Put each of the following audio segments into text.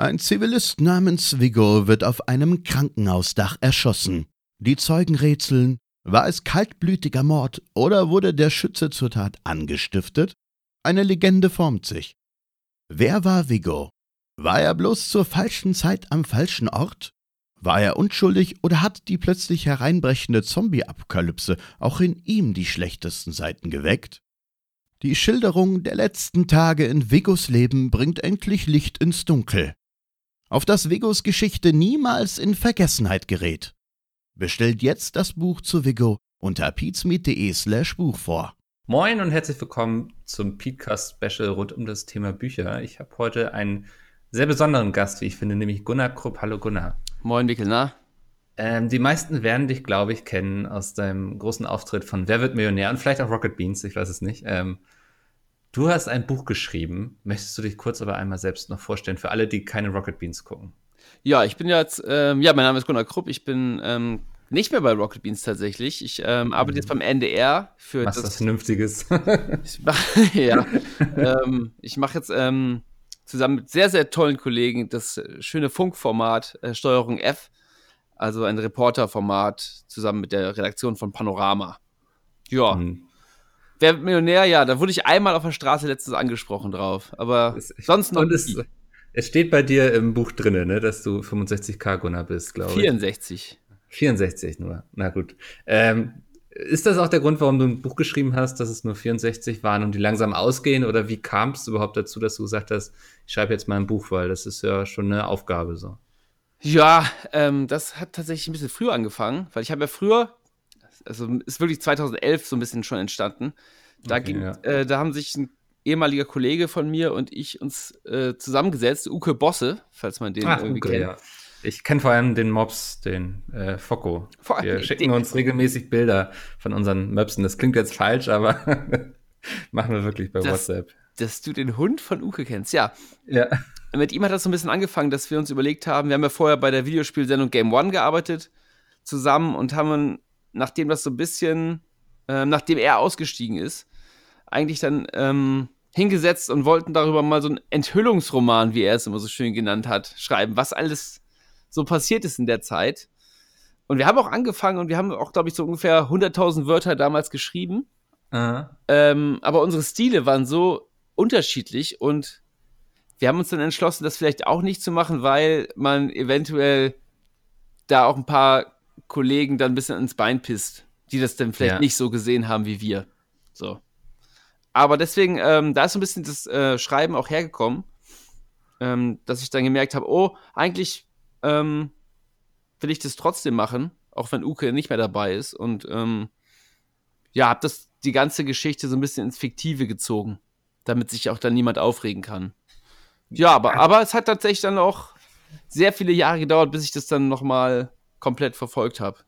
Ein Zivilist namens Vigo wird auf einem Krankenhausdach erschossen. Die Zeugen rätseln, war es kaltblütiger Mord oder wurde der Schütze zur Tat angestiftet? Eine Legende formt sich. Wer war Vigo? War er bloß zur falschen Zeit am falschen Ort? War er unschuldig oder hat die plötzlich hereinbrechende Zombie-Apokalypse auch in ihm die schlechtesten Seiten geweckt? Die Schilderung der letzten Tage in Vigos Leben bringt endlich Licht ins Dunkel. Auf das Vigos Geschichte niemals in Vergessenheit gerät. Bestellt jetzt das Buch zu Vigo unter peatsmeet.de slash Buch vor. Moin und herzlich willkommen zum Peatcast Special rund um das Thema Bücher. Ich habe heute einen sehr besonderen Gast, wie ich finde, nämlich Gunnar Krupp. Hallo Gunnar. Moin Mikkel, na? Ähm, die meisten werden dich, glaube ich, kennen aus deinem großen Auftritt von Wer wird Millionär und vielleicht auch Rocket Beans, ich weiß es nicht. Ähm, du hast ein Buch geschrieben. Möchtest du dich kurz aber einmal selbst noch vorstellen, für alle, die keine Rocket Beans gucken? Ja, ich bin jetzt, ähm, ja, mein Name ist Gunnar Krupp. Ich bin ähm, nicht mehr bei Rocket Beans tatsächlich. Ich ähm, arbeite jetzt beim NDR für Machst das. was Vernünftiges. ich mach, ja, ähm, ich mache jetzt ähm, zusammen mit sehr, sehr tollen Kollegen das schöne Funkformat äh, Steuerung F, also ein Reporterformat zusammen mit der Redaktion von Panorama. Ja. Mhm. Wer Millionär? Ja, da wurde ich einmal auf der Straße letztens angesprochen drauf. Aber Es- sonst noch Und es, es steht bei dir im Buch drinne, ne, dass du 65k Gunnar bist, glaube ich. 64. 64 nur. Na gut. Ähm, ist das auch der Grund, warum du ein Buch geschrieben hast, dass es nur 64 waren und die langsam ausgehen? Oder wie kam es überhaupt dazu, dass du gesagt hast, ich schreibe jetzt mal ein Buch, weil das ist ja schon eine Aufgabe so. Ja, ähm, das hat tatsächlich ein bisschen früher angefangen, weil ich habe ja früher, also ist wirklich 2011 so ein bisschen schon entstanden. Da, Okay, ging, ja. äh, da haben sich ein ehemaliger Kollege von mir und ich uns äh, zusammengesetzt, Uke Bosse, falls man den Ach, irgendwie Uke, kennt. ja. Ich kenne vor allem den Mobs, den äh, Focko. Vor allem Wir den schicken Dicken. uns regelmäßig Bilder von unseren Möpsen. Das klingt jetzt falsch, aber machen wir wirklich bei Das- WhatsApp. Dass du den Hund von Uke kennst, ja. Ja. Mit ihm hat das so ein bisschen angefangen, dass wir uns überlegt haben, wir haben ja vorher bei der Videospielsendung Game One gearbeitet zusammen und haben, nachdem das so ein bisschen, ähm, nachdem er ausgestiegen ist, eigentlich dann ähm, hingesetzt und wollten darüber mal so einen Enthüllungsroman, wie er es immer so schön genannt hat, schreiben, was alles so passiert ist in der Zeit. Und wir haben auch angefangen und wir haben auch, glaube ich, so ungefähr 100.000 Wörter damals geschrieben. Ähm, aber unsere Stile waren so unterschiedlich und wir haben uns dann entschlossen, das vielleicht auch nicht zu machen, weil man eventuell da auch ein paar Kollegen dann ein bisschen ins Bein pisst, die das dann vielleicht Ja. nicht so gesehen haben wie wir. So. Aber deswegen, ähm, da ist so ein bisschen das äh, Schreiben auch hergekommen, ähm, dass ich dann gemerkt habe, oh, eigentlich ähm, will ich das trotzdem machen, auch wenn Uke nicht mehr dabei ist. Und ähm, ja, habe das die ganze Geschichte so ein bisschen ins Fiktive gezogen, damit sich auch dann niemand aufregen kann. Ja, aber, aber es hat tatsächlich dann auch sehr viele Jahre gedauert, bis ich das dann nochmal komplett verfolgt habe.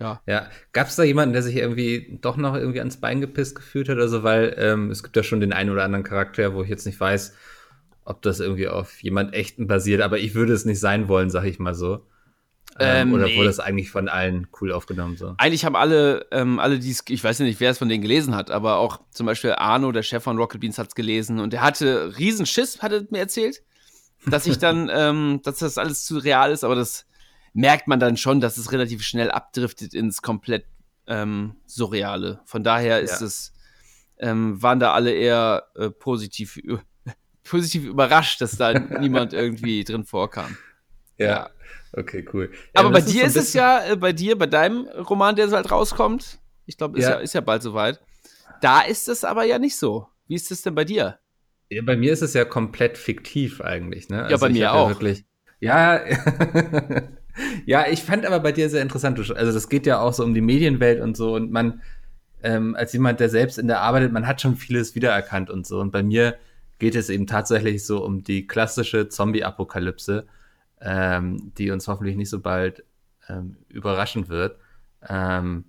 Ja. Ja, gab es da jemanden, der sich irgendwie doch noch irgendwie ans Bein gepisst gefühlt hat oder so? Weil ähm, es gibt ja schon den einen oder anderen Charakter, wo ich jetzt nicht weiß, ob das irgendwie auf jemand Echten basiert, aber ich würde es nicht sein wollen, sag ich mal so. Ähm, Ähm, oder nee. wurde das eigentlich von allen cool aufgenommen so? Eigentlich haben alle, ähm, alle die ich weiß ja nicht, wer es von denen gelesen hat, aber auch zum Beispiel Arno, der Chef von Rocket Beans, hat es gelesen und der hatte riesen Schiss, hat er mir erzählt, dass ich dann, ähm, dass das alles zu real ist, aber das merkt man dann schon, dass es relativ schnell abdriftet ins komplett ähm, Surreale. Von daher ist Ja. es, ähm, waren da alle eher äh, positiv, positiv überrascht, dass da niemand irgendwie drin vorkam. Ja. Okay, cool. Ja, Aber bei dir so ein ist es ja, äh, bei dir, bei deinem Roman, der so halt rauskommt, ich glaube, ist ja. Ja. ist ja bald soweit. Da ist es aber ja nicht so. Wie ist es denn bei dir? Ja, bei mir ist es ja komplett fiktiv eigentlich, ne? Ja, bei mir auch. Ja, wirklich, ja, ja, ich fand aber bei dir sehr interessant. Also das geht ja auch so um die Medienwelt und so und man, ähm, als jemand, der selbst in der arbeitet, man hat schon vieles wiedererkannt und so. Und bei mir geht es eben tatsächlich so um die klassische Zombie-Apokalypse, ähm, die uns hoffentlich nicht so bald ähm, überraschen wird. Ähm,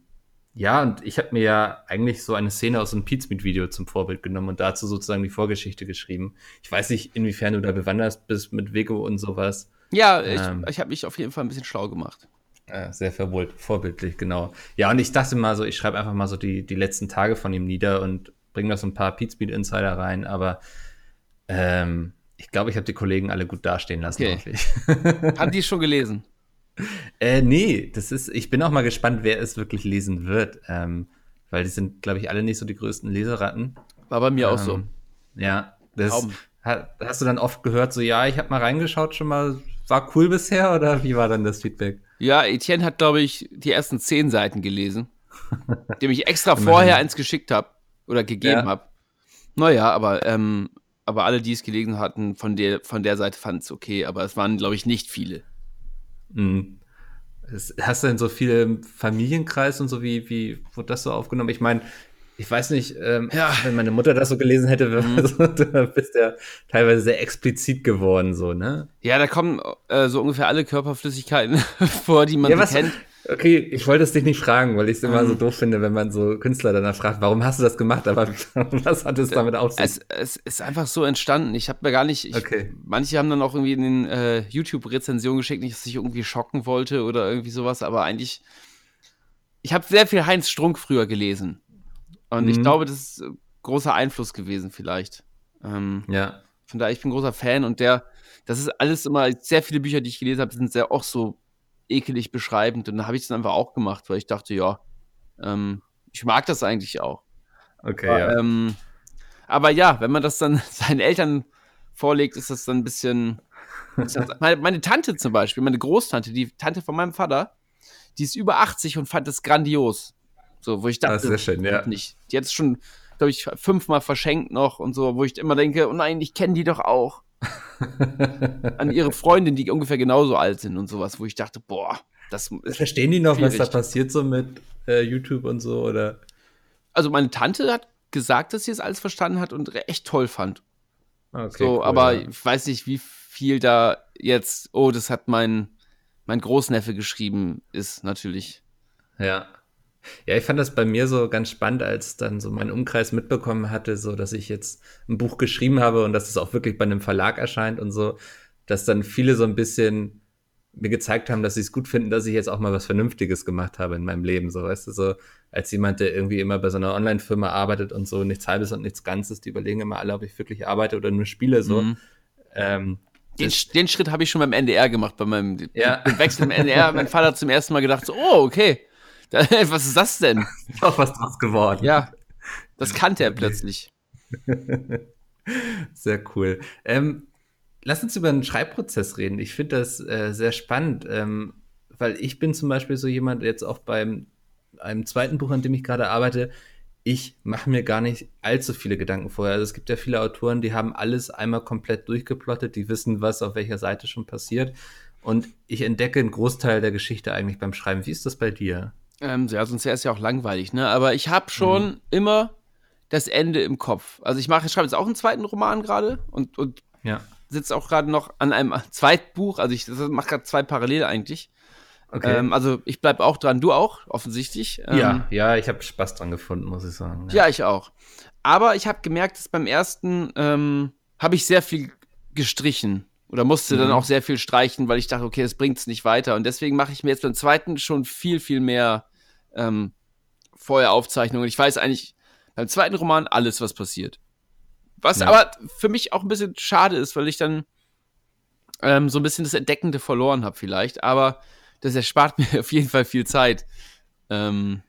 ja, und ich habe mir ja eigentlich so eine Szene aus einem Pizmeet-Video zum Vorbild genommen und dazu sozusagen die Vorgeschichte geschrieben. Ich weiß nicht, inwiefern du da bewandert bist mit Vego und sowas. Ja, ich, Ähm. ich habe mich auf jeden Fall ein bisschen schlau gemacht. Äh, sehr verwohlt, vorbildlich, genau. Ja, und ich dachte mal so, ich schreibe einfach mal so die, die letzten Tage von ihm nieder und bringe noch so ein paar Pizmeet Insider rein, aber ähm, Ich glaube, ich habe die Kollegen alle gut dastehen lassen. Okay. Haben die schon gelesen? Äh, nee, das ist, ich bin auch mal gespannt, wer es wirklich lesen wird. Ähm, weil die sind, glaube ich, alle nicht so die größten Leseratten. War bei mir ähm, auch so. Ja, das Kaum. ha- hast du dann oft gehört, so ja, ich habe mal reingeschaut schon mal, war cool bisher oder wie war dann das Feedback? Ja, Etienne hat, glaube ich, die ersten zehn Seiten gelesen, dem ich extra vorher eins geschickt habe oder gegeben Ja. habe. Naja, aber, ähm, aber alle, die es gelesen hatten, von der, von der Seite fanden es okay, aber es waren, glaube ich, nicht viele. Mhm. Hast du denn so viele im Familienkreis und so, wie, wie wurde das so aufgenommen? Ich meine, ich weiß nicht, ähm, Ja. wenn meine Mutter das so gelesen hätte, du bist ja teilweise sehr explizit geworden, so, ne? Ja, da kommen äh, so ungefähr alle Körperflüssigkeiten vor, die man Ja, so was, kennt. okay, ich wollte es dich nicht fragen, weil ich es immer Ähm. so doof finde, wenn man so Künstler danach fragt, warum hast du das gemacht? Aber was hat es damit auf sich? Es, es ist einfach so entstanden. Ich habe mir gar nicht. Ich, Okay. Manche haben dann auch irgendwie in den äh, YouTube-Rezensionen geschickt, nicht, dass ich irgendwie schocken wollte oder irgendwie sowas, aber eigentlich. Ich habe sehr viel Heinz Strunk früher gelesen. Und ich Mhm. glaube, das ist äh, großer Einfluss gewesen, vielleicht. Ähm, ja. von daher, ich bin großer Fan und der, das ist alles immer, sehr viele Bücher, die ich gelesen habe, sind sehr auch so ekelig beschreibend. Und da habe ich es dann einfach auch gemacht, weil ich dachte, ja, ähm, ich mag das eigentlich auch. Okay, Aber, ja. ähm, aber ja, wenn man das dann seinen Eltern vorlegt, ist das dann ein bisschen. meine, meine Tante zum Beispiel, meine Großtante, die Tante von meinem Vater, die ist über 80 und fand das grandios. So, wo ich Ah, dachte, sehr schön, ja. nicht. Es schon, glaube ich, fünfmal verschenkt noch und so, wo ich immer denke, oh nein, ich kenne die doch auch. An ihre Freundin, die ungefähr genauso alt sind und sowas, wo ich dachte, boah, das ist Verstehen die noch, was da Schwierig. passiert so mit äh, YouTube und so? Oder? also meine Tante hat gesagt, dass sie es alles verstanden hat und echt toll fand. Okay, so, cool, aber ja. ich weiß nicht, wie viel da jetzt, oh, das hat mein, mein Großneffe geschrieben, ist natürlich. Ja. Ja, ich fand das bei mir so ganz spannend, als dann so mein Umkreis mitbekommen hatte, so dass ich jetzt ein Buch geschrieben habe und dass es auch wirklich bei einem Verlag erscheint und so, dass dann viele so ein bisschen mir gezeigt haben, dass sie es gut finden, dass ich jetzt auch mal was Vernünftiges gemacht habe in meinem Leben, so, weißt du, so als jemand, der irgendwie immer bei so einer Online-Firma arbeitet und so nichts Halbes und nichts Ganzes, die überlegen immer alle, ob ich wirklich arbeite oder nur spiele, so. Mhm. Ähm, Den, den Schritt habe ich schon beim NDR gemacht, bei meinem Ja. Wechsel im NDR. Mein Vater hat zum ersten Mal gedacht, so, oh, okay, was ist das denn? ist auch was draus geworden. Ja, das kannte er plötzlich. Sehr cool. Ähm, lass uns über den Schreibprozess reden. Ich finde das äh, sehr spannend, ähm, weil ich bin zum Beispiel so jemand, jetzt auch beim einem zweiten Buch, an dem ich gerade arbeite, ich mache mir gar nicht allzu viele Gedanken vorher. Also es gibt ja viele Autoren, die haben alles einmal komplett durchgeplottet, die wissen, was auf welcher Seite schon passiert. Und ich entdecke einen Großteil der Geschichte eigentlich beim Schreiben. Wie ist das bei dir? Ähm, ja, sonst wäre es ja auch langweilig, ne? Aber ich habe schon Mhm. immer das Ende im Kopf. Also ich mache, ich schreibe jetzt auch einen zweiten Roman gerade und, und Ja. sitze auch gerade noch an einem Zweitbuch. Also ich mache gerade zwei parallel eigentlich. Okay. Ähm, also ich bleib auch dran, du auch, offensichtlich. Ähm, ja, ja, ich habe Spaß dran gefunden, muss ich sagen. Ja, ich auch. Aber ich habe gemerkt, dass beim ersten ähm, habe ich sehr viel gestrichen oder musste dann Mhm. auch sehr viel streichen, weil ich dachte, okay, das bringt es nicht weiter. Und deswegen mache ich mir jetzt beim zweiten schon viel, viel mehr ähm, vorher Aufzeichnungen. Ich weiß eigentlich beim zweiten Roman alles, was passiert. Was Ja. aber für mich auch ein bisschen schade ist, weil ich dann ähm, so ein bisschen das Entdeckende verloren habe vielleicht. Aber das erspart mir auf jeden Fall viel Zeit. Ähm,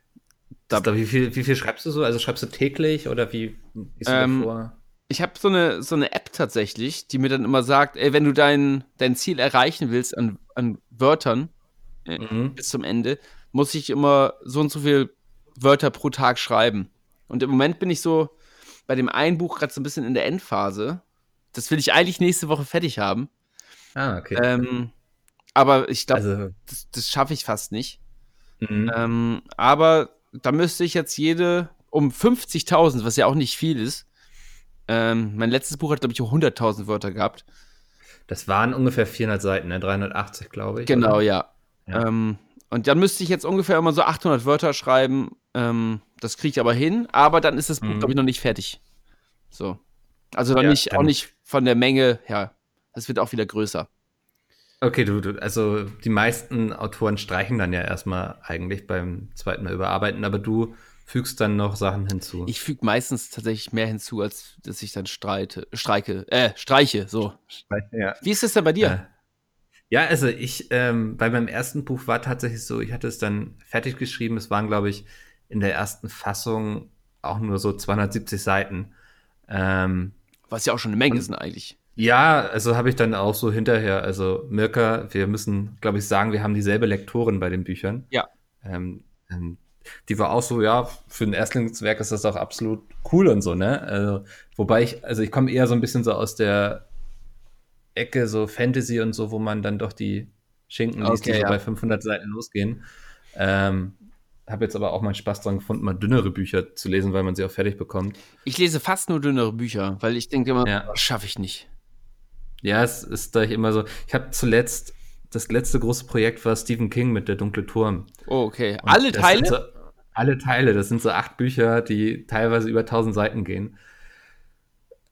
Da, wie, viel, wie viel schreibst du so? Also schreibst du täglich oder wie du Ähm, davor? Ich habe so eine, so eine App tatsächlich, die mir dann immer sagt, ey, wenn du dein, dein Ziel erreichen willst an, an Wörtern Mhm. bis zum Ende, muss ich immer so und so viel Wörter pro Tag schreiben. Und im Moment bin ich so bei dem einen Buch gerade so ein bisschen in der Endphase. Das will ich eigentlich nächste Woche fertig haben. Ah, okay. Ähm, aber ich glaube, also, das, das schaffe ich fast nicht. mhm. Ähm, aber da müsste ich jetzt jede um 50.000, was ja auch nicht viel ist. Ähm, mein letztes Buch hat, glaube ich, 100.000 Wörter gehabt. das waren ungefähr 400 Seiten, ne? 380, glaube ich. Genau, oder? ja. Ja. Ähm, und dann müsste ich jetzt ungefähr immer so 800 Wörter schreiben. Ähm, das kriege ich aber hin. Aber dann ist das Buch, Mhm. glaube ich, noch nicht fertig. So. Also noch Ja, nicht, auch dann- nicht von der Menge her. Das wird auch wieder größer. Okay, du, du, also die meisten Autoren streichen dann ja erstmal eigentlich beim zweiten Mal überarbeiten, aber du fügst dann noch Sachen hinzu? Ich füge meistens tatsächlich mehr hinzu, als dass ich dann streite, streike, äh, streiche, so. Ja. Wie ist das denn bei dir? Äh, ja, also ich, ähm, bei meinem ersten Buch war tatsächlich so, ich hatte es dann fertig geschrieben. Es waren, glaube ich, in der ersten Fassung auch nur so 270 Seiten. Ähm, Was ja auch schon eine Menge und- ist eigentlich. ja, also habe ich dann auch so hinterher, also Mirka, wir müssen, glaube ich, sagen, wir haben dieselbe Lektorin bei den Büchern. Ja. Ähm, ähm, die war auch so, ja, für ein Erstlingswerk ist das auch absolut cool und so, ne? Also, wobei ich, also ich komme eher so ein bisschen so aus der Ecke, so Fantasy und so, wo man dann doch die Schinken liest, die Okay, so ja. bei 500 Seiten losgehen. Ähm, habe jetzt aber auch meinen Spaß dran gefunden, mal dünnere Bücher zu lesen, weil man sie auch fertig bekommt. Ich lese fast nur dünnere Bücher, weil ich denke immer, Ja. das schaffe ich nicht. Ja, es ist da immer so. Ich habe zuletzt, das letzte große Projekt war Stephen King mit Der dunkle Turm. Oh, okay. Und Alle Teile? So, alle Teile, das sind so acht Bücher, die teilweise über 1000 Seiten gehen.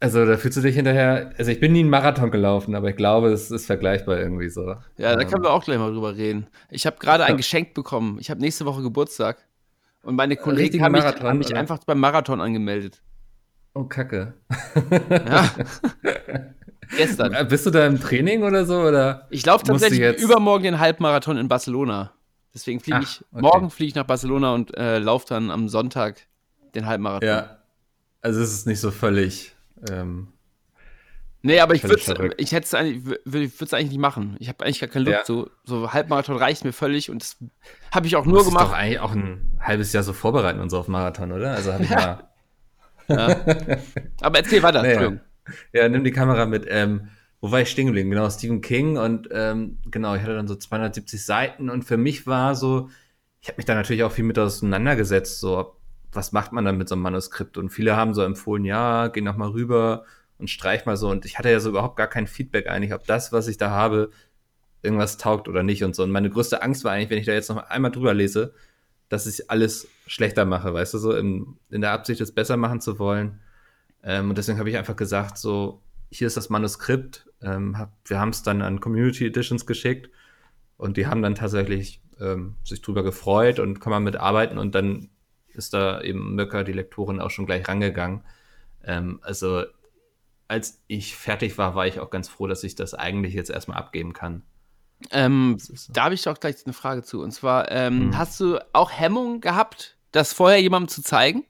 Also da fühlst du dich hinterher, also ich bin nie einen Marathon gelaufen, aber ich glaube, es ist vergleichbar irgendwie so. Ja, da Ähm, können wir auch gleich mal drüber reden. Ich habe gerade ein. Geschenk bekommen. Ich habe nächste Woche Geburtstag. Und meine Kollegen haben mich, Marathon, haben mich einfach beim Marathon angemeldet. Oh, Kacke. Ja. Gestern. Bist du da im Training oder so? Oder? Ich laufe tatsächlich jetzt- übermorgen den Halbmarathon in Barcelona. Deswegen fliege ich, okay. morgen fliege ich nach Barcelona und äh, laufe dann am Sonntag den Halbmarathon. Ja. Also es ist nicht so völlig. Ähm, Nee, aber ich würde ich hätte es eigentlich, eigentlich nicht machen. Ich habe eigentlich gar keine Lust. Ja. So, so Halbmarathon reicht mir völlig und das habe ich auch nur muss doch gemacht. eigentlich auch ein halbes Jahr so vorbereiten und so auf Marathon, oder? Also habe ich mal. Aber erzähl weiter. Naja. Entschuldigung. Ja, nimm die Kamera mit. Ähm, wo war ich stehen geblieben? Genau, Stephen King und ähm, genau, ich hatte dann so 270 Seiten und für mich war so, ich habe mich da natürlich auch viel mit auseinandergesetzt, so was macht man dann mit so einem Manuskript? Und viele haben so empfohlen, ja, geh noch mal rüber und streich mal so. Und ich hatte ja so überhaupt gar kein Feedback eigentlich, ob das, was ich da habe, irgendwas taugt oder nicht und so. Und meine größte Angst war eigentlich, wenn ich da jetzt noch einmal drüber lese, dass ich alles schlechter mache, weißt du, so in, in der Absicht, es besser machen zu wollen. Ähm, und deswegen habe ich einfach gesagt, so, hier ist das Manuskript. Ähm, hab, wir haben es dann an Community Editions geschickt und die haben dann tatsächlich ähm, sich drüber gefreut und kann man mitarbeiten und dann ist da eben Mirka, die Lektorin, auch schon gleich rangegangen. Ähm, also als ich fertig war, war ich auch ganz froh, dass ich das eigentlich jetzt erstmal abgeben kann. Ähm, so. da habe ich doch gleich eine Frage zu. Und zwar, ähm, Mhm. hast du auch Hemmung gehabt, das vorher jemandem zu zeigen?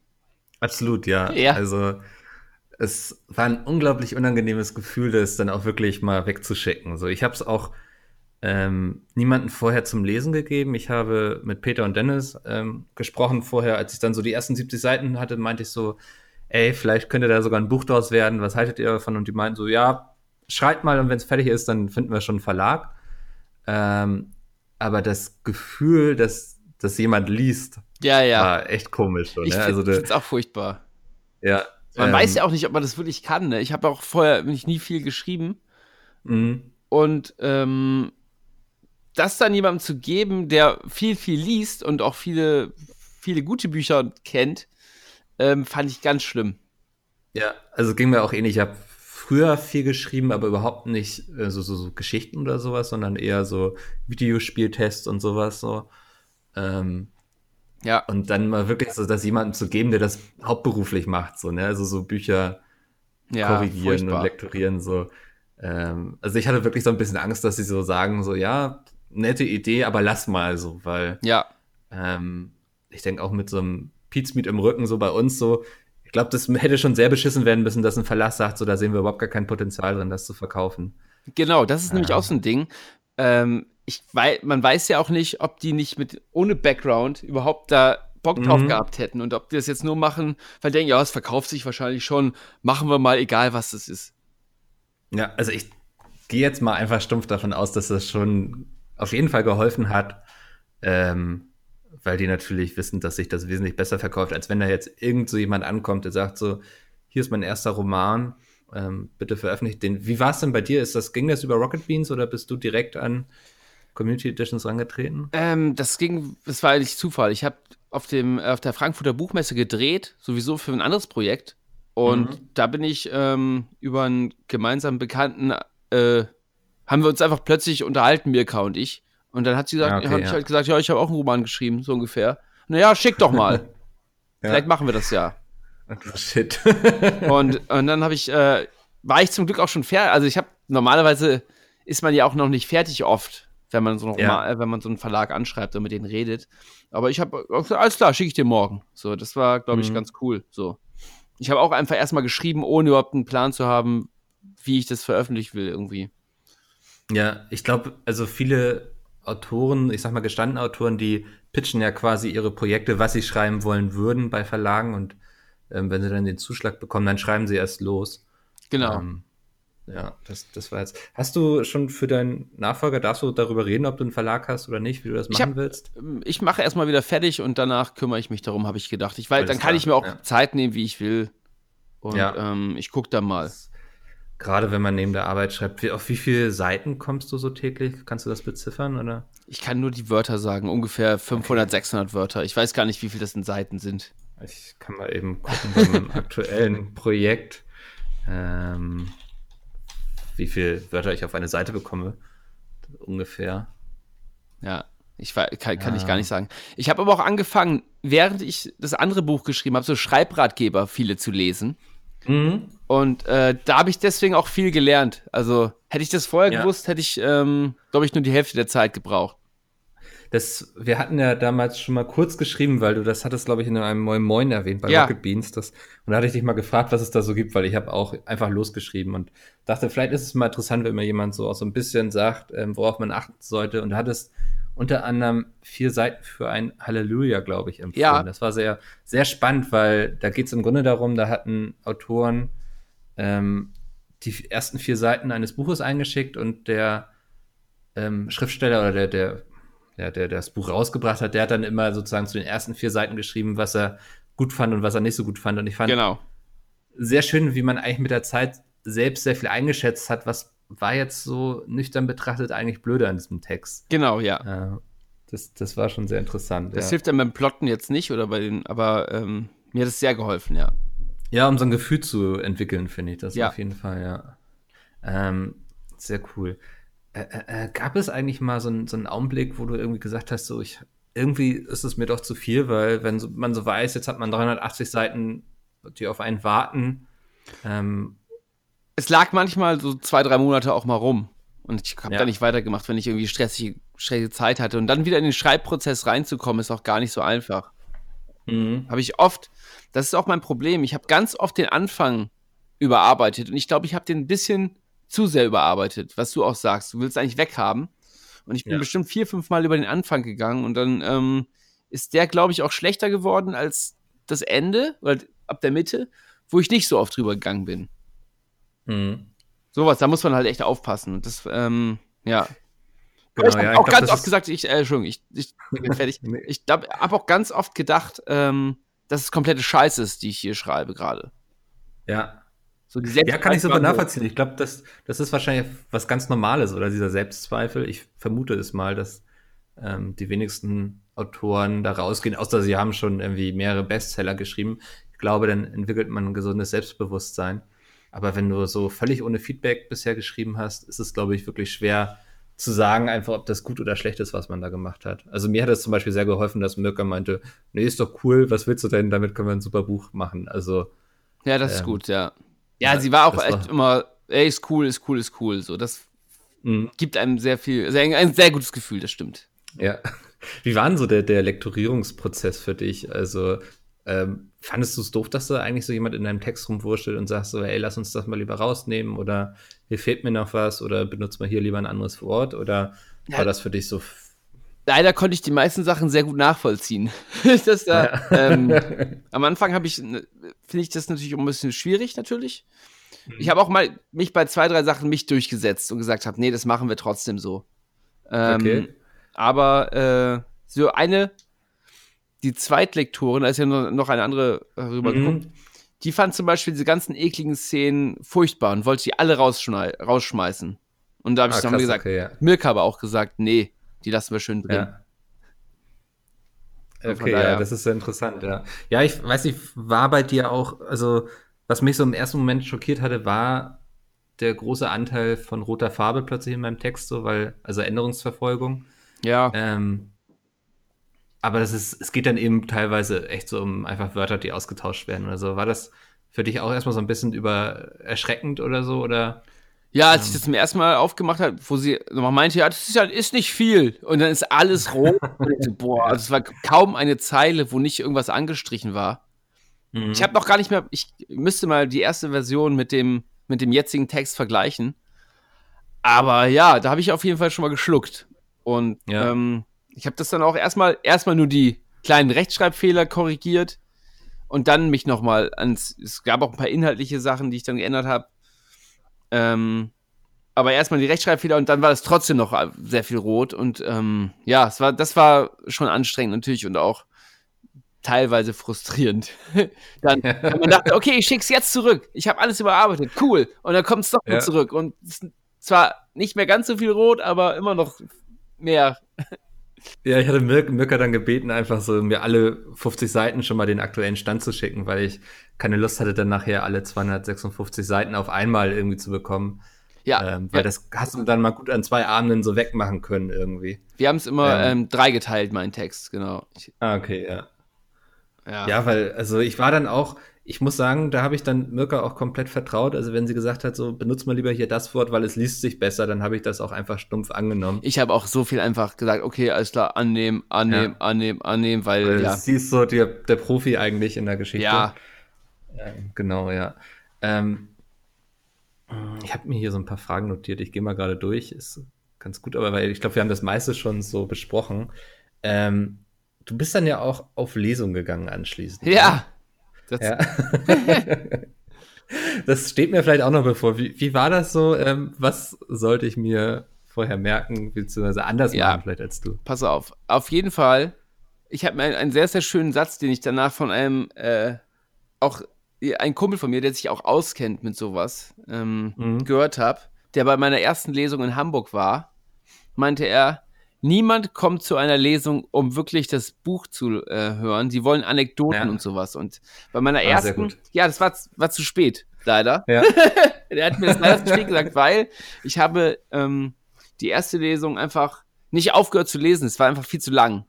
Absolut, ja. Ja. Also es war ein unglaublich unangenehmes Gefühl, das dann auch wirklich mal wegzuschicken. So, ich habe es auch ähm, niemanden vorher zum Lesen gegeben. Ich habe mit Peter und Dennis ähm, gesprochen vorher, als ich dann so die ersten 70 Seiten hatte, meinte ich so, ey, vielleicht könnte da sogar ein Buch draus werden. Was haltet ihr davon? Und die meinten so, ja, schreibt mal und wenn es fertig ist, dann finden wir schon einen Verlag. Ähm, aber das Gefühl, dass, dass jemand liest, Ja, ja. war echt komisch. So, ich ne? finde also, der- es auch furchtbar. ja, Man ähm, weiß ja auch nicht, ob man das wirklich kann. Ne? Ich habe auch vorher bin ich nie viel geschrieben. mh. Und ähm, das dann jemandem zu geben, der viel, viel liest und auch viele, viele gute Bücher kennt, ähm, fand ich ganz schlimm. Ja, also ging mir auch ähnlich. Ich habe früher viel geschrieben, aber überhaupt nicht äh, so, so, so Geschichten oder sowas, sondern eher so Videospieltests und sowas so. Ähm, Ja. und dann mal wirklich so, das jemandem zu geben, der das hauptberuflich macht, so, ne? Also so Bücher Ja, korrigieren furchtbar. und lektorieren, so. Ähm, also ich hatte wirklich so ein bisschen Angst, dass sie so sagen, so, ja, nette Idee, aber lass mal so, weil Ja, ähm, ich denke auch mit so einem Pizmeet im Rücken, so bei uns so, ich glaube, das hätte schon sehr beschissen werden müssen, dass ein Verlass sagt, so, da sehen wir überhaupt gar kein Potenzial drin, das zu verkaufen. genau, das ist nämlich Ja. auch so ein Ding. Ähm, ich wei man weiß ja auch nicht, ob die nicht mit ohne Background überhaupt da Bock drauf Mhm. gehabt hätten und ob die das jetzt nur machen, weil die denken, ja, es verkauft sich wahrscheinlich schon, machen wir mal, egal was das ist. Ja, also ich gehe jetzt mal einfach stumpf davon aus, dass das schon auf jeden Fall geholfen hat, ähm, weil die natürlich wissen, dass sich das wesentlich besser verkauft, als wenn da jetzt irgend so jemand ankommt, der sagt so, hier ist mein erster Roman, ähm, bitte veröffentlicht den. Wie war es denn bei dir? Ist das, ging das über Rocket Beans oder bist du direkt an Community Editions rangetreten? Ähm, das ging, das war eigentlich Zufall. Ich habe auf dem auf der Frankfurter Buchmesse gedreht, sowieso für ein anderes Projekt. Und Mhm. da bin ich ähm, über einen gemeinsamen Bekannten, äh, haben wir uns einfach plötzlich unterhalten, Mirka und ich. Und dann hat sie gesagt, Ja, okay, habe ich ja. halt gesagt, ja, ich habe auch einen Roman geschrieben, so ungefähr. Naja, schick doch mal. Vielleicht machen wir das ja. Shit. Und, und dann habe ich, äh, war ich zum Glück auch schon fertig. Also ich habe, normalerweise ist man ja auch noch nicht fertig oft, wenn man so, einen Ja. Roman, äh, wenn man so einen Verlag anschreibt und mit denen redet. Aber ich habe, alles klar, schicke ich dir morgen. So, das war, glaube ich, Mhm. ganz cool. So. Ich habe auch einfach erstmal geschrieben, ohne überhaupt einen Plan zu haben, wie ich das veröffentlichen will, irgendwie. Ja, ich glaube, also viele Autoren, ich sag mal gestandene Autoren, die pitchen ja quasi ihre Projekte, was sie schreiben wollen würden bei Verlagen und ähm, wenn sie dann den Zuschlag bekommen, dann schreiben sie erst los. Genau. Ähm, ja, das, das war jetzt. Hast du schon für deinen Nachfolger, darfst du darüber reden, ob du einen Verlag hast oder nicht, wie du das Ich machen hab- willst? ich mache erstmal wieder fertig und danach kümmere ich mich darum, habe ich gedacht. Ich, weil Alles dann kann klar, ich mir auch ja. Zeit nehmen, wie ich will. Und Ja. ähm, ich gucke dann mal. Gerade wenn man neben der Arbeit schreibt, wie, auf wie viele Seiten kommst du so täglich? Kannst du das beziffern oder? Ich kann nur die Wörter sagen, ungefähr 500, 600 Wörter. Ich weiß gar nicht, wie viel das in Seiten sind. Ich kann mal eben gucken bei meinem aktuellen Projekt, ähm, wie viele Wörter ich auf eine Seite bekomme. Ungefähr. Ja, ich kann, kann ich Ja. gar nicht sagen. Ich habe aber auch angefangen, während ich das andere Buch geschrieben habe, so Schreibratgeber viele zu lesen. Mhm. Und äh, da habe ich deswegen auch viel gelernt. Also hätte ich das vorher Ja. gewusst, hätte ich, ähm, glaube ich, nur die Hälfte der Zeit gebraucht. Das, wir hatten ja damals schon mal kurz geschrieben, weil du das hattest, glaube ich, in einem Moin Moin erwähnt bei Ja. Rocket Beans. Das, und da hatte ich dich mal gefragt, was es da so gibt, weil ich habe auch einfach losgeschrieben und dachte, vielleicht ist es mal interessant, wenn mir jemand so auch so ein bisschen sagt, ähm, worauf man achten sollte. Und du hattest unter anderem vier Seiten für ein Halleluja, glaube ich, empfohlen. Ja. Das war sehr, sehr spannend, weil da geht es im Grunde darum, da hatten Autoren ähm, die ersten vier Seiten eines Buches eingeschickt und der ähm, Schriftsteller oder der, der, der, der das Buch rausgebracht hat, der hat dann immer sozusagen zu den ersten vier Seiten geschrieben, was er gut fand und was er nicht so gut fand. Und ich fand Genau. sehr schön, wie man eigentlich mit der Zeit selbst sehr viel eingeschätzt hat, was war jetzt so nüchtern betrachtet eigentlich blöder an diesem Text. Genau, ja. Äh, das, das war schon sehr interessant. Das ja. hilft dann beim Plotten jetzt nicht oder bei den, aber ähm, mir hat es sehr geholfen, ja. Ja, um so ein Gefühl zu entwickeln, finde ich das Ja. auf jeden Fall, ja. Ähm, sehr cool. Äh, äh, äh, gab es eigentlich mal so, einen- so einen Augenblick, wo du irgendwie gesagt hast, so ich irgendwie ist es mir doch zu viel, weil wenn so, man so weiß, jetzt hat man 380 Seiten, die auf einen warten. Ähm, Es lag manchmal so zwei, drei Monate auch mal rum. Und ich habe Ja. da nicht weitergemacht, wenn ich irgendwie stressige, stressige Zeit hatte. Und dann wieder in den Schreibprozess reinzukommen, ist auch gar nicht so einfach. mhm. Habe ich oft, das ist auch mein Problem, ich habe ganz oft den Anfang überarbeitet. Und ich glaube, ich habe den ein bisschen zu sehr überarbeitet, was du auch sagst. Du willst eigentlich weghaben. Und ich bin Ja. bestimmt vier, fünf Mal über den Anfang gegangen. Und dann ähm, ist der, glaube ich, auch schlechter geworden als das Ende oder ab der Mitte, wo ich nicht so oft drüber gegangen bin. Mhm. Sowas, da muss man halt echt aufpassen. Und das, ähm, ja. Genau, ich habe ja, ich auch glaub, ganz oft gesagt, ich, äh, Entschuldigung, ich, ich bin fertig. Nee. Ich habe auch ganz oft gedacht, ähm, dass es komplette Scheiße ist, die ich hier schreibe gerade. Ja. So die Ja, kann ich Selbstzweifel- nachvollziehen. Ich glaube, das, das ist wahrscheinlich was ganz Normales, oder dieser Selbstzweifel. Ich vermute es mal, dass ähm, die wenigsten Autoren da rausgehen, außer sie haben schon irgendwie mehrere Bestseller geschrieben. Ich glaube, dann entwickelt man ein gesundes Selbstbewusstsein. Aber wenn du so völlig ohne Feedback bisher geschrieben hast, ist es, glaube ich, wirklich schwer zu sagen, einfach, ob das gut oder schlecht ist, was man da gemacht hat. Also mir hat es zum Beispiel sehr geholfen, dass Mirka meinte, nee, ist doch cool, was willst du denn, damit können wir ein super Buch machen. Also Ja, das ist Ähm, gut, ja. Ja, ja, sie war auch echt war- immer, ey, ist cool, ist cool, ist cool. So, das mh. gibt einem sehr viel, sehr, ein sehr gutes Gefühl, das stimmt. Ja. Wie war denn so der, der Lektorierungsprozess für dich? Also, ähm, fandest du es doof, dass da eigentlich so jemand in deinem Text rumwurschtelt und sagst so, ey, lass uns das mal lieber rausnehmen oder hier fehlt mir noch was oder benutzt mal hier lieber ein anderes Wort oder Ja. war das für dich so? Leider konnte ich die meisten Sachen sehr gut nachvollziehen. das da, ähm, am Anfang habe ich, ne, finde ich das natürlich auch ein bisschen schwierig, natürlich. Ich habe auch mal mich bei zwei, drei Sachen mich durchgesetzt und gesagt habe, nee, das machen wir trotzdem so. Ähm, Okay. Aber äh, so eine, die Zweitlektorin, da ist ja noch, eine andere äh, rübergeguckt, Mhm. die fand zum Beispiel diese ganzen ekligen Szenen furchtbar und wollte die alle rausschmeißen. Und da habe ich Ah, dann krass, gesagt, okay, ja. Mirka aber auch gesagt, nee, die lassen wir schön drin. Ja. Von Okay, daher- ja, das ist sehr interessant, ja. Ja, ich weiß nicht, war bei dir auch, also, was mich so im ersten Moment schockiert hatte, war der große Anteil von roter Farbe plötzlich in meinem Text, so, weil, also Änderungsverfolgung. Ja. Ähm, aber das ist, es geht dann eben teilweise echt so um einfach Wörter, die ausgetauscht werden oder so. War das für dich auch erstmal so ein bisschen über erschreckend oder so? Oder? Ja, als ich das zum ersten Mal aufgemacht habe, wo sie nochmal meinte, ja, das ist, halt, ist nicht viel. Und dann ist alles rot. so, boah, also es war kaum eine Zeile, wo nicht irgendwas angestrichen war. Mhm. Ich habe noch gar nicht mehr, ich müsste mal die erste Version mit dem, mit dem jetzigen Text vergleichen. Aber ja, da habe ich auf jeden Fall schon mal geschluckt. Und ja. ähm, ich habe das dann auch erstmal erstmal nur die kleinen Rechtschreibfehler korrigiert und dann mich nochmal ans. Es gab auch ein paar inhaltliche Sachen, die ich dann geändert habe. Ähm, aber erstmal die Rechtschreibfehler und dann war es trotzdem noch sehr viel rot. Und ähm, ja, es war, das war schon anstrengend natürlich und auch teilweise frustrierend. dann, wenn man dachte, okay, ich schick's jetzt zurück. Ich habe alles überarbeitet, cool. Und dann kommt es doch ja. zurück. Und zwar nicht mehr ganz so viel rot, aber immer noch mehr. Ja, ich hatte Mirka Mirk dann gebeten, einfach so mir alle 50 Seiten schon mal den aktuellen Stand zu schicken, weil ich keine Lust hatte, dann nachher alle 256 Seiten auf einmal irgendwie zu bekommen. Ja. Ähm, weil ja. das hast du dann mal gut an zwei Abenden so wegmachen können irgendwie. Wir haben es immer ähm, ähm, drei geteilt, mein Text, genau. ah, okay, ja. ja. Ja, weil, also ich war dann auch, ich muss sagen, da habe ich dann Mirka auch komplett vertraut. Also wenn sie gesagt hat, so benutzt mal lieber hier das Wort, weil es liest sich besser, dann habe ich das auch einfach stumpf angenommen. Ich habe auch so viel einfach gesagt, okay, alles klar, annehmen, annehmen, ja. annehmen, annehmen, weil, weil ja. Sie ist so der, der Profi eigentlich in der Geschichte. Ja. ja genau, ja. Ähm, ich habe mir hier so ein paar Fragen notiert. Ich gehe mal gerade durch. Ist ganz gut, aber weil ich glaube, wir haben das meiste schon so besprochen. Ähm, du bist dann ja auch auf Lesung gegangen anschließend. Ja. Ne? Das, ja. das steht mir vielleicht auch noch bevor. Wie, wie war das so? Ähm, was sollte ich mir vorher merken, beziehungsweise anders ja. machen vielleicht als du? Pass auf. Auf jeden Fall. Ich habe einen, einen sehr, sehr schönen Satz, den ich danach von einem äh, auch ein Kumpel von mir, der sich auch auskennt mit sowas, ähm, mhm. gehört habe, der bei meiner ersten Lesung in Hamburg war, meinte er, niemand kommt zu einer Lesung, um wirklich das Buch zu äh, hören. Sie wollen Anekdoten ja. und sowas. Und bei meiner ah, ersten, ja, das war, war zu spät, leider. Ja. Der hat mir das leider zu spät gesagt, weil ich habe ähm, die erste Lesung einfach nicht aufgehört zu lesen. Es war einfach viel zu lang.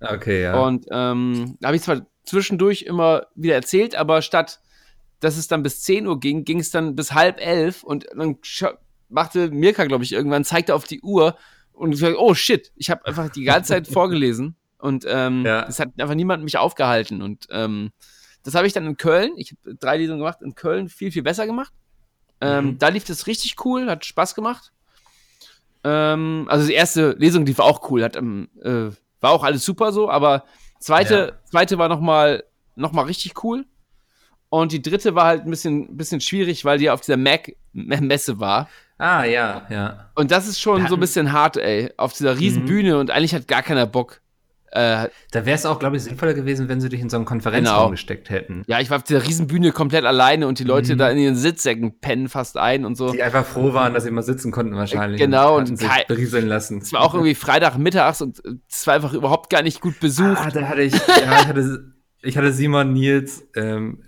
Okay, ja. Und ähm, da habe ich zwar zwischendurch immer wieder erzählt, aber statt dass es dann bis 10 Uhr ging, ging es dann bis halb elf und dann machte Mirka, glaube ich, irgendwann, zeigte auf die Uhr und ich oh shit, ich habe einfach die ganze Zeit vorgelesen und ähm, ja. es hat einfach niemand mich aufgehalten. Und ähm, das habe ich dann in Köln, ich habe drei Lesungen gemacht, in Köln viel, viel besser gemacht. Ähm, mhm. Da lief das richtig cool, hat Spaß gemacht. Ähm, also die erste Lesung, die war auch cool, hat, ähm, äh, war auch alles super so, aber zweite, ja. zweite war nochmal noch mal richtig cool. Und die dritte war halt ein bisschen, bisschen schwierig, weil die auf dieser Mac-Messe war. Ah, ja, ja. Und das ist schon so ein bisschen hart, ey. Auf dieser riesen mhm. Bühne und eigentlich hat gar keiner Bock. Äh, da wäre es auch, glaube ich, sinnvoller gewesen, wenn sie dich in so einen Konferenzraum genau. gesteckt hätten. Ja, ich war auf dieser riesen Bühne komplett alleine und die Leute mhm. da in ihren Sitzsäcken pennen fast ein und so. Die einfach froh waren, dass sie mal sitzen konnten wahrscheinlich. Genau. Und, und sich berieseln lassen. Es war auch irgendwie Freitagmittags und es war einfach überhaupt gar nicht gut besucht. Ah, da hatte ich, ja, ich hatte, ich hatte Simon, Nils, ähm,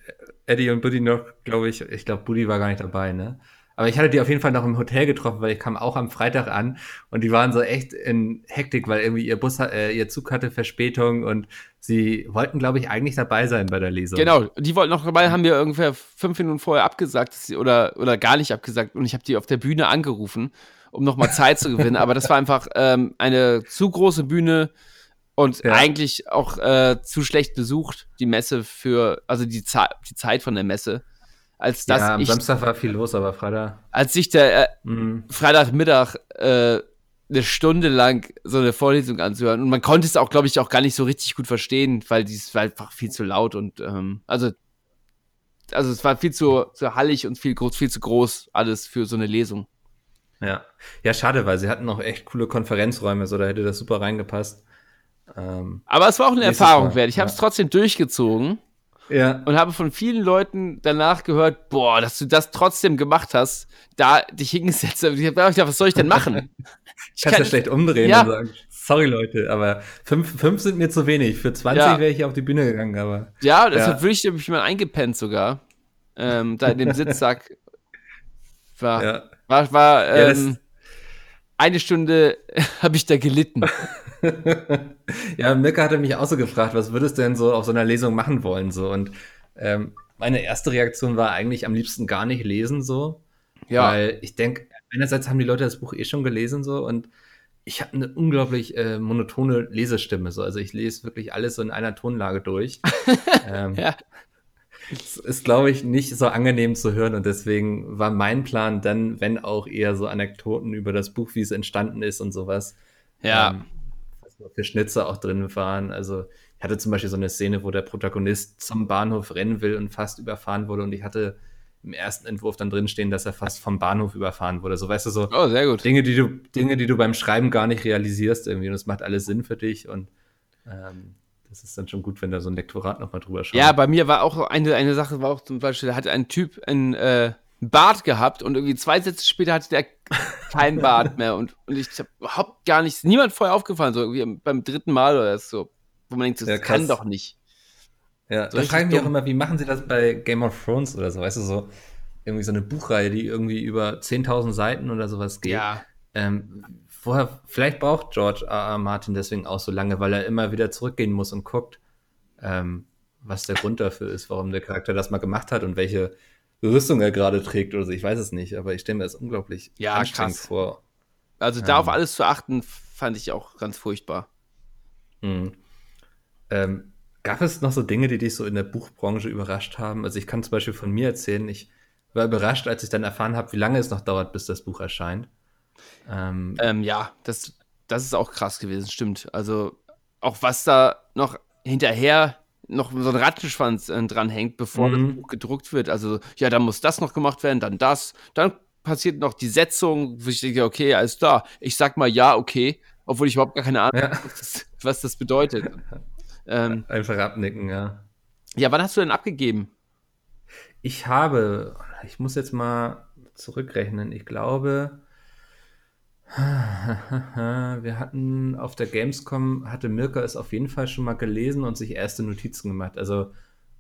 Eddie und Buddy noch, glaube ich, ich glaube, Buddy war gar nicht dabei, ne? Aber ich hatte die auf jeden Fall noch im Hotel getroffen, weil ich kam auch am Freitag an und die waren so echt in Hektik, weil irgendwie ihr Bus, äh, ihr Zug hatte Verspätung und sie wollten, glaube ich, eigentlich dabei sein bei der Lesung. Genau, die wollten noch dabei, haben wir ungefähr fünf Minuten vorher abgesagt oder, oder gar nicht abgesagt und ich habe die auf der Bühne angerufen, um nochmal Zeit zu gewinnen. Aber das war einfach ähm, eine zu große Bühne und ja. eigentlich auch äh, zu schlecht besucht, die Messe für, also die, Ze die Zeit von der Messe als dass ja, am ich, Samstag war viel los, aber Freitag. Als ich der äh, mhm. Freitagmittag äh, eine Stunde lang so eine Vorlesung anzuhören und man konnte es auch, glaube ich, auch gar nicht so richtig gut verstehen, weil dies war einfach viel zu laut und ähm, also also es war viel zu, zu hallig und viel, viel zu groß alles für so eine Lesung. Ja, ja, schade, weil sie hatten noch echt coole Konferenzräume, so da hätte das super reingepasst. Ähm, Aber es war auch eine Erfahrung wert. Ich habe es trotzdem durchgezogen. Ja. Und habe von vielen Leuten danach gehört, boah, dass du das trotzdem gemacht hast, da dich hingesetzt. Ich habe gedacht, was soll ich denn machen? ich kann es ja schlecht umdrehen ja. und sagen, sorry Leute, aber fünf, fünf sind mir zu wenig. Für 20 ja. wäre ich auf die Bühne gegangen, aber. Ja, deshalb ja. würde ich mich mal eingepennt sogar. Ähm, da in dem Sitzsack. War, war, war ähm, eine Stunde habe ich da gelitten. ja, Mirka hatte mich auch so gefragt, was würdest du denn so auf so einer Lesung machen wollen? So und ähm, meine erste Reaktion war eigentlich am liebsten gar nicht lesen so, ja. weil ich denke, einerseits haben die Leute das Buch eh schon gelesen so und ich habe eine unglaublich äh, monotone Lesestimme so, also ich lese wirklich alles so in einer Tonlage durch. ähm, ja. Es ist, glaube ich, nicht so angenehm zu hören und deswegen war mein Plan dann, wenn auch eher so Anekdoten über das Buch, wie es entstanden ist und sowas. Ja. Ähm, was für Schnitzer auch drin waren. Also ich hatte zum Beispiel so eine Szene, wo der Protagonist zum Bahnhof rennen will und fast überfahren wurde und ich hatte im ersten Entwurf dann drinstehen, dass er fast vom Bahnhof überfahren wurde. So, weißt du, so oh, sehr gut. Dinge, die du, Dinge, die du beim Schreiben gar nicht realisierst irgendwie und es macht alles Sinn für dich und ähm, das ist dann schon gut, wenn da so ein Lektorat nochmal drüber schaut. Ja, bei mir war auch eine, eine Sache, war auch zum Beispiel, da hatte ein Typ einen äh, Bart gehabt und irgendwie zwei Sätze später hatte der kein Bart mehr und, und ich habe überhaupt gar nichts, niemand vorher aufgefallen, so irgendwie beim dritten Mal oder so, wo man denkt, das ja, kann doch nicht. Ja, so da frage ich mich auch immer, wie machen sie das bei Game of Thrones oder so, weißt du, so irgendwie so eine Buchreihe, die irgendwie über 10.000 Seiten oder sowas geht. Ja. Ähm, vorher, vielleicht braucht George R. R. Martin deswegen auch so lange, weil er immer wieder zurückgehen muss und guckt, ähm, was der Grund dafür ist, warum der Charakter das mal gemacht hat und welche Rüstung er gerade trägt oder so. Ich weiß es nicht, aber ich stelle mir das unglaublich ja, anstrengend krass. vor. Also da auf ähm. alles zu achten, fand ich auch ganz furchtbar. Mhm. Ähm, gab es noch so Dinge, die dich so in der Buchbranche überrascht haben? Also ich kann zum Beispiel von mir erzählen, ich war überrascht, als ich dann erfahren habe, wie lange es noch dauert, bis das Buch erscheint. Ähm, ähm, ja, das, das ist auch krass gewesen, stimmt. Also auch was da noch hinterher noch so ein Rattenschwanz äh, dran hängt, bevor mhm. das Buch gedruckt wird. Also ja, dann muss das noch gemacht werden, dann das, dann passiert noch die Setzung, wo ich denke, okay, alles da. Ich sag mal ja, okay, obwohl ich überhaupt gar keine Ahnung habe, ja. was, was, das bedeutet. ähm, Einfach abnicken, ja. Ja, wann hast du denn abgegeben? Ich habe, ich muss jetzt mal zurückrechnen, ich glaube, Wir hatten auf der Gamescom, hatte Mirka es auf jeden Fall schon mal gelesen und sich erste Notizen gemacht. Also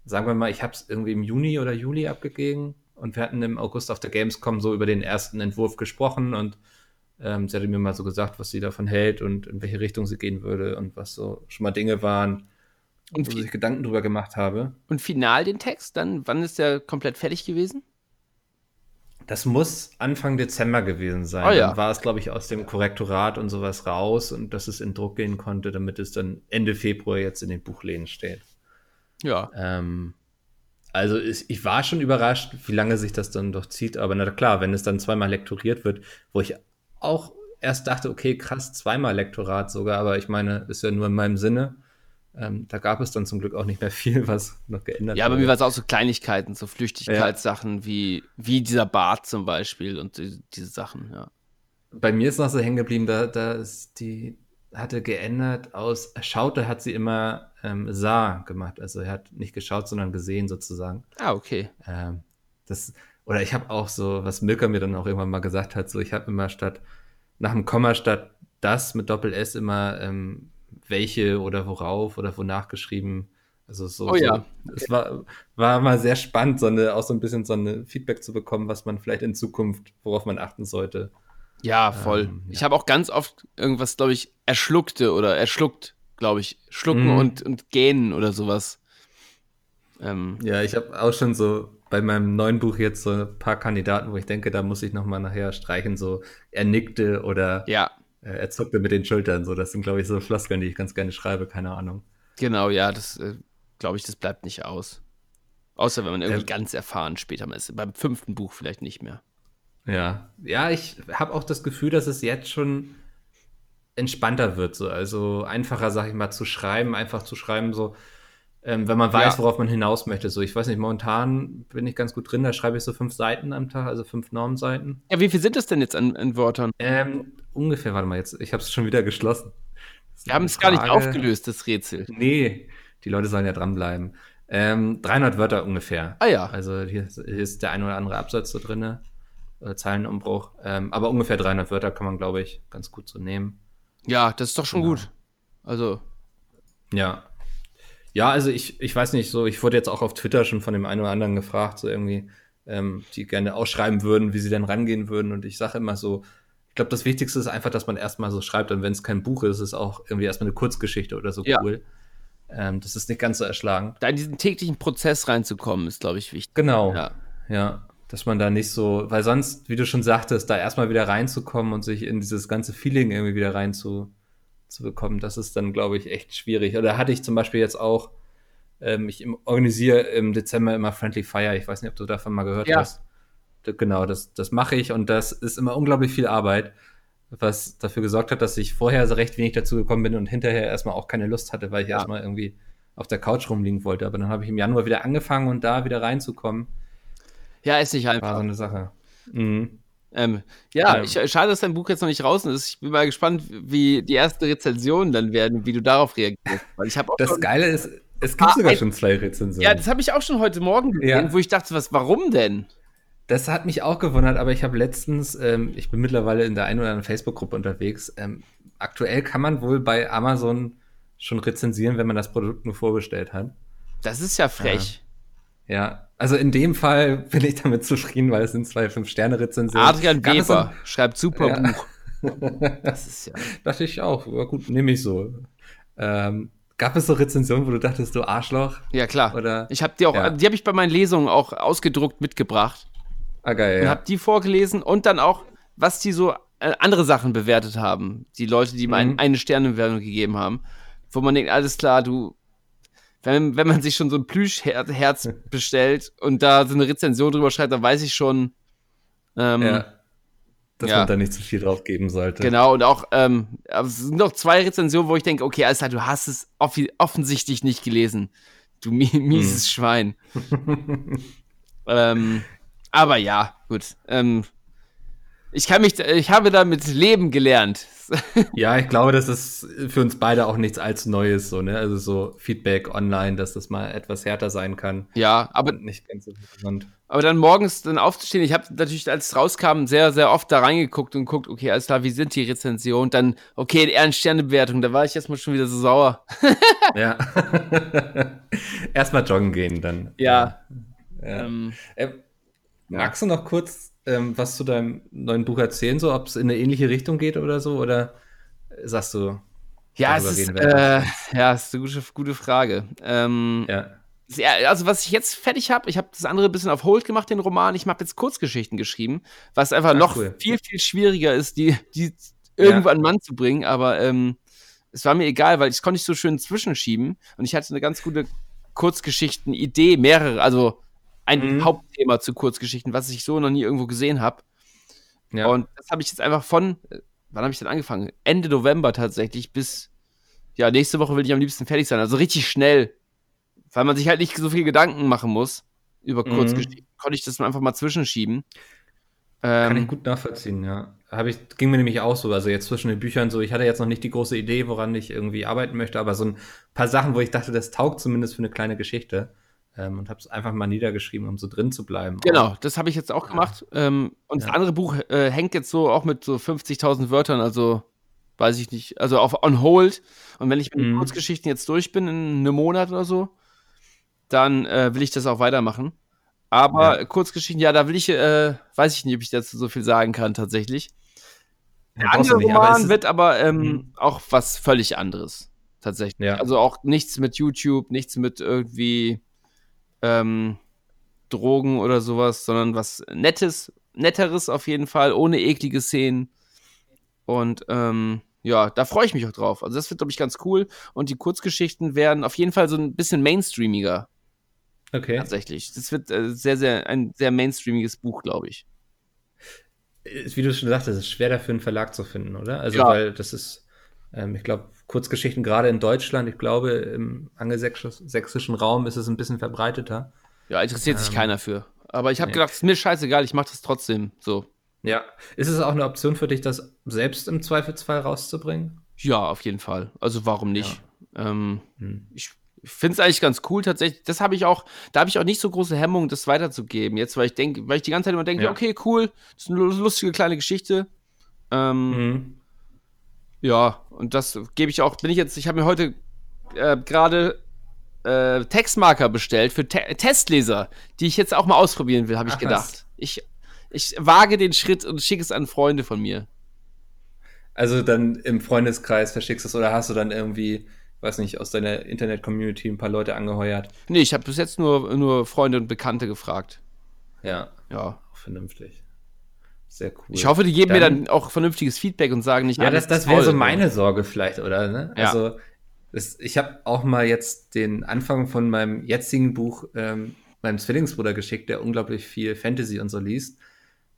sagen wir mal, ich habe es irgendwie im Juni oder Juli abgegeben und wir hatten im August auf der Gamescom so über den ersten Entwurf gesprochen und ähm, sie hatte mir mal so gesagt, was sie davon hält und in welche Richtung sie gehen würde und was so schon mal Dinge waren, und wo ich Gedanken drüber gemacht habe. Und final den Text, dann, wann ist der komplett fertig gewesen? Das muss Anfang Dezember gewesen sein. Oh, ja. Dann war es, glaube ich, aus dem Korrektorat und sowas raus und dass es in Druck gehen konnte, damit es dann Ende Februar jetzt in den Buchläden steht. Ja. Ähm, also ich, ich war schon überrascht, wie lange sich das dann doch zieht. Aber na klar, wenn es dann zweimal lektoriert wird, wo ich auch erst dachte, okay, krass, zweimal Lektorat sogar, aber ich meine, ist ja nur in meinem Sinne. Ähm, da gab es dann zum Glück auch nicht mehr viel, was noch geändert Ja, aber mir war es auch so Kleinigkeiten, so Flüchtigkeitssachen ja. wie, wie dieser Bart zum Beispiel und die, diese Sachen, ja. Bei mir ist noch so hängen geblieben, da, da ist die hatte geändert aus schaute hat sie immer ähm, sah gemacht. Also er hat nicht geschaut, sondern gesehen sozusagen. Ah, okay. Ähm, das, oder ich habe auch so, was Milka mir dann auch irgendwann mal gesagt hat, so ich habe immer statt nach dem Komma statt das mit Doppel S immer ähm, welche oder worauf oder wonach geschrieben. Also so, oh, ja. so es war, war mal sehr spannend, so eine, auch so ein bisschen so eine Feedback zu bekommen, was man vielleicht in Zukunft, worauf man achten sollte. Ja, voll. Ähm, ja. Ich habe auch ganz oft irgendwas, glaube ich, erschluckte oder erschluckt, glaube ich. Schlucken mhm. und, und gähnen oder sowas. Ähm, ja, ich habe auch schon so bei meinem neuen Buch jetzt so ein paar Kandidaten, wo ich denke, da muss ich nochmal nachher streichen, so er nickte oder ja. Äh, er zuckte mit den Schultern. So, das sind, glaube ich, so Floskeln, die ich ganz gerne schreibe, keine Ahnung. Genau, ja, das äh, glaube ich, das bleibt nicht aus. Außer wenn man irgendwie ähm, ganz erfahren später mal ist. Beim fünften Buch vielleicht nicht mehr. Ja, ja, ich habe auch das Gefühl, dass es jetzt schon entspannter wird. So. Also einfacher, sag ich mal, zu schreiben, einfach zu schreiben, so ähm, wenn man weiß, ja. worauf man hinaus möchte. So, ich weiß nicht, momentan bin ich ganz gut drin, da schreibe ich so fünf Seiten am Tag, also fünf Normseiten. Ja, wie viel sind das denn jetzt an, an Wörtern? Ähm, ungefähr, warte mal, jetzt, ich habe es schon wieder geschlossen. Wir haben es gar nicht aufgelöst, das Rätsel. Nee, die Leute sollen ja dranbleiben. Ähm, 300 Wörter ungefähr. Ah ja. Also hier, hier ist der ein oder andere Absatz so drin, äh, Zeilenumbruch. Ähm, aber ungefähr 300 Wörter kann man, glaube ich, ganz gut so nehmen. Ja, das ist doch schon genau. gut. Also. Ja, ja, also ich, ich weiß nicht, so, ich wurde jetzt auch auf Twitter schon von dem einen oder anderen gefragt, so irgendwie, ähm, die gerne ausschreiben würden, wie sie denn rangehen würden. Und ich sage immer so, ich glaube, das Wichtigste ist einfach, dass man erstmal so schreibt und wenn es kein Buch ist, ist es auch irgendwie erstmal eine Kurzgeschichte oder so Ja. cool. Ähm, das ist nicht ganz so erschlagend. Da in diesen täglichen Prozess reinzukommen, ist, glaube ich, wichtig. Genau. Ja. Ja, dass man da nicht so, weil sonst, wie du schon sagtest, da erstmal wieder reinzukommen und sich in dieses ganze Feeling irgendwie wieder rein zu, zu bekommen, das ist dann, glaube ich, echt schwierig. Oder hatte ich zum Beispiel jetzt auch, ähm, ich organisiere im Dezember immer Friendly Fire. Ich weiß nicht, ob du davon mal gehört Ja. hast. Genau, das, das mache ich und das ist immer unglaublich viel Arbeit, was dafür gesorgt hat, dass ich vorher so recht wenig dazu gekommen bin und hinterher erstmal auch keine Lust hatte, weil ich Ja. erstmal irgendwie auf der Couch rumliegen wollte. Aber dann habe ich im Januar wieder angefangen und da wieder reinzukommen. Ja, ist nicht War so einfach. eine Sache. Mhm. Ähm, ja, Ähm. ich, schade, dass dein Buch jetzt noch nicht draußen ist. Ich bin mal gespannt, wie die ersten Rezensionen dann werden, wie du darauf reagierst. Weil ich habe auch Das Geile ist, es gibt Ah, sogar ein- schon zwei Rezensionen. Ja, das habe ich auch schon heute Morgen gesehen, Ja. wo ich dachte, was, warum denn? Das hat mich auch gewundert, aber ich habe letztens, ähm, ich bin mittlerweile in der einen oder anderen Facebook-Gruppe unterwegs. Ähm, aktuell kann man wohl bei Amazon schon rezensieren, wenn man das Produkt nur vorbestellt hat. Das ist ja frech. Ja, also in dem Fall bin ich damit zufrieden, weil es sind zwei Fünf-Sterne-Rezensionen. Adrian Weber schreibt super Ja. Buch. Das ist ja. Dachte ich auch. Ja, gut, nehme ich so. Ähm, gab es so Rezensionen, wo du dachtest, du Arschloch? Ja, klar. Oder? Ich habe die auch, Ja. die habe ich bei meinen Lesungen auch ausgedruckt mitgebracht Ah, geil, und ja. habe die vorgelesen und dann auch, was die so äh, andere Sachen bewertet haben. Die Leute, die mir Mhm. eine Sternebewertung gegeben haben, wo man denkt, alles klar, du, wenn, wenn man sich schon so ein Plüschherz bestellt und da so eine Rezension drüber schreibt, dann weiß ich schon, ähm, ja. Dass ja. man da nicht zu viel drauf geben sollte. Genau, und auch, ähm, aber es sind noch zwei Rezensionen, wo ich denke, okay, alles klar, du hast es offensichtlich nicht gelesen. Du mi mieses Schwein. ähm, aber ja, gut. Ähm, ich kann mich, ich habe damit leben gelernt. Ja, ich glaube, das ist für uns beide auch nichts allzu Neues, so, ne? Also so Feedback online, dass das mal etwas härter sein kann. ja, aber, nicht ganz so gesund. aber dann morgens dann aufzustehen, ich habe natürlich, als es rauskam, sehr, sehr oft da reingeguckt und guckt, okay, alles klar, wie sind die Rezensionen? Dann, okay, eher eine Sternebewertung, da war ich erstmal schon wieder so sauer. Ja. Erstmal joggen gehen dann. Ja. ja. Ähm, Äh, magst du noch kurz ähm, was zu deinem neuen Buch erzählen, so ob es in eine ähnliche Richtung geht oder so? Oder sagst du, Ja, es ist, äh, ja, ist eine gute, gute Frage. Ähm, ja. also was ich jetzt fertig habe, ich habe das andere ein bisschen auf Hold gemacht, den Roman. Ich habe jetzt Kurzgeschichten geschrieben, was einfach Ach, noch cool. viel, viel schwieriger ist, die, die irgendwo an den Mann zu bringen. Aber ähm, es war mir egal, weil ich konnte nicht so schön zwischenschieben. Und ich hatte eine ganz gute Kurzgeschichten-Idee, mehrere, also ein Mhm. Hauptthema zu Kurzgeschichten, was ich so noch nie irgendwo gesehen habe. ja. Und das habe ich jetzt einfach von, äh, wann habe ich denn angefangen? Ende November tatsächlich bis, ja, nächste Woche will ich am liebsten fertig sein. Also richtig schnell. Weil man sich halt nicht so viel Gedanken machen muss über Mhm. Kurzgeschichten. Konnte ich das einfach mal zwischenschieben. Kann ich Ähm, gut nachvollziehen, ja. Hab ich, ging mir nämlich auch so, also jetzt zwischen den Büchern so, ich hatte jetzt noch nicht die große Idee, woran ich irgendwie arbeiten möchte, aber so ein paar Sachen, wo ich dachte, das taugt zumindest für eine kleine Geschichte. Ähm, und habe es einfach mal niedergeschrieben, um so drin zu bleiben. genau, das habe ich jetzt auch gemacht. Ähm, und das Ja. andere Buch äh, hängt jetzt so auch mit so 50.000 Wörtern, also weiß ich nicht, also auf on hold. Und wenn ich mit den Mhm. Kurzgeschichten jetzt durch bin, in einem Monat oder so, dann äh, will ich das auch weitermachen. Aber Ja. Kurzgeschichten, ja, da will ich, äh, weiß ich nicht, ob ich dazu so viel sagen kann, tatsächlich. Ja, Der du andere nicht, aber Roman ist- wird aber ähm, Mhm. auch was völlig anderes. Tatsächlich. Ja. Also auch nichts mit YouTube, nichts mit irgendwie ähm, Drogen oder sowas, sondern was Nettes, Netteres auf jeden Fall, ohne eklige Szenen. Und ähm, ja, da freue ich mich auch drauf. Also das wird, glaube ich, ganz cool. Und die Kurzgeschichten werden auf jeden Fall so ein bisschen mainstreamiger, Okay. tatsächlich. Das wird äh, sehr, sehr, ein sehr mainstreamiges Buch, glaube ich. Wie du schon sagtest, es ist schwer dafür einen Verlag zu finden, oder? Also, Ja. weil das ist, ähm, ich glaube, Kurzgeschichten gerade in Deutschland, ich glaube, im angelsächsischen Raum ist es ein bisschen verbreiteter. Ja, interessiert sich Ähm, keiner für. Aber ich habe nee. gedacht, ist mir scheißegal, ich mache das trotzdem so. Ja. Ist es auch eine Option für dich, das selbst im Zweifelsfall rauszubringen? Ja, auf jeden Fall. Also warum nicht? Ähm, Hm. ich finde es eigentlich ganz cool tatsächlich. Das habe ich auch, da habe ich auch nicht so große Hemmung, das weiterzugeben. Jetzt, weil ich denke, weil ich die ganze Zeit immer denke, Ja. okay, cool, das ist eine lustige kleine Geschichte. Ähm, Mhm. Ja, und das gebe ich auch, bin ich jetzt, ich habe mir heute äh, gerade äh, Textmarker bestellt für Te Testleser, die ich jetzt auch mal ausprobieren will, habe ich Ach, gedacht. Ich, ich wage den Schritt und schicke es an Freunde von mir. Also dann im Freundeskreis verschickst du es oder hast du dann irgendwie, weiß nicht, aus deiner Internet-Community ein paar Leute angeheuert? Nee, ich habe bis jetzt nur, nur Freunde und Bekannte gefragt. Ja, Ja. auch vernünftig. Sehr cool. Ich hoffe, die geben mir dann auch vernünftiges Feedback und sagen nicht, Ja, alles das, das wäre so meine Sorge vielleicht, oder? Ne? Ja. Also, das, ich habe auch mal jetzt den Anfang von meinem jetzigen Buch ähm, meinem Zwillingsbruder geschickt, der unglaublich viel Fantasy und so liest.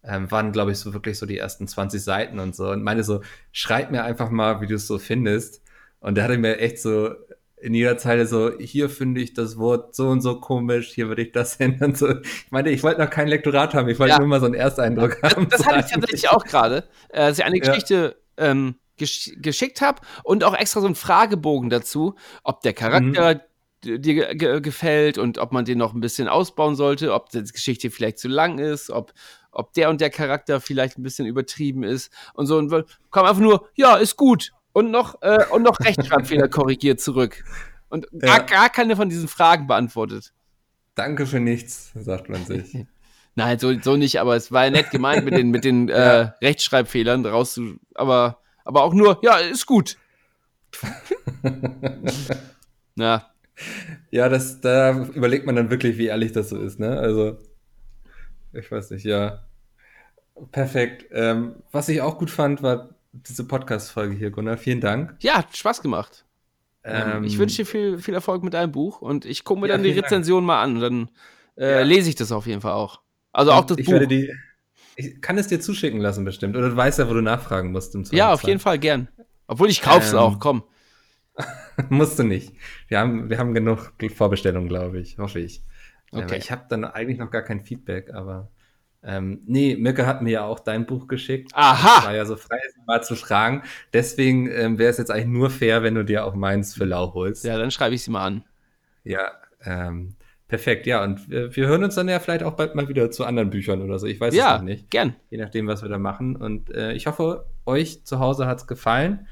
Ähm, waren, glaube ich, so wirklich so die ersten 20 Seiten und so. Und meine so, schreib mir einfach mal, wie du es so findest. Und der hatte mir echt so in jeder Zeile so, hier finde ich das Wort so und so komisch, hier würde ich das ändern. So. Ich meine, ich wollte noch kein Lektorat haben, ich wollte Ja. nur mal so einen Ersteindruck haben. Das, das hatte ich So tatsächlich auch gerade, äh, dass ich eine Ja. Geschichte ähm, gesch geschickt habe und auch extra so einen Fragebogen dazu, ob der Charakter Mhm. dir ge ge gefällt und ob man den noch ein bisschen ausbauen sollte, ob die Geschichte vielleicht zu lang ist, ob, ob der und der Charakter vielleicht ein bisschen übertrieben ist und so. Und kam einfach nur, ja, ist gut. Und noch, äh, und noch Rechtschreibfehler korrigiert zurück. Und gar, Ja. gar keine von diesen Fragen beantwortet. Danke für nichts, sagt man sich. Nein, so, so nicht, aber es war ja nett gemeint mit den, mit den Ja. äh, Rechtschreibfehlern rauszu. Aber, aber auch nur, ja, ist gut. Na, Ja, das, da überlegt man dann wirklich, wie ehrlich das so ist, ne? Also, ich weiß nicht, ja. Perfekt. Ähm, was ich auch gut fand, war diese Podcast-Folge hier, Gunnar. Vielen Dank. ja, hat Spaß gemacht. Ähm, Ähm, ich wünsche dir viel, viel Erfolg mit deinem Buch und ich gucke mir Ja, dann die vielen Dank. Rezension mal an und dann äh, Ja. lese ich das auf jeden Fall auch. Also auch das ich Buch. Werde die, ich kann es dir zuschicken lassen, bestimmt. Oder du weißt ja, wo du nachfragen musst. Im ja, auf jeden Fall, gern. Obwohl ich kauf's Ähm, auch, komm. Musst du nicht. Wir haben, wir haben genug Vorbestellungen, glaube ich. Hoffe ich. Okay. Okay. ich habe dann eigentlich noch gar kein Feedback, aber. Ähm, nee, Mirke hat mir ja auch dein Buch geschickt. Aha! Ich war ja so frei, mal zu fragen. Deswegen ähm, wäre es jetzt eigentlich nur fair, wenn du dir auch meins für lau holst. Ja, dann schreibe ich sie mal an. Ja, ähm, perfekt. Ja, und wir, wir hören uns dann ja vielleicht auch bald mal wieder zu anderen Büchern oder so. Ich weiß es ja, noch nicht. gern. Je nachdem, was wir da machen. Und äh, ich hoffe, euch zu Hause hat es gefallen.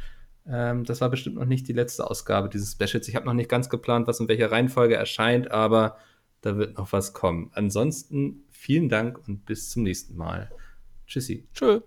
Ähm, das war bestimmt noch nicht die letzte Ausgabe dieses Specials. Ich habe noch nicht ganz geplant, was in welcher Reihenfolge erscheint, aber da wird noch was kommen. Ansonsten vielen Dank und bis zum nächsten Mal. Tschüssi. Tschö.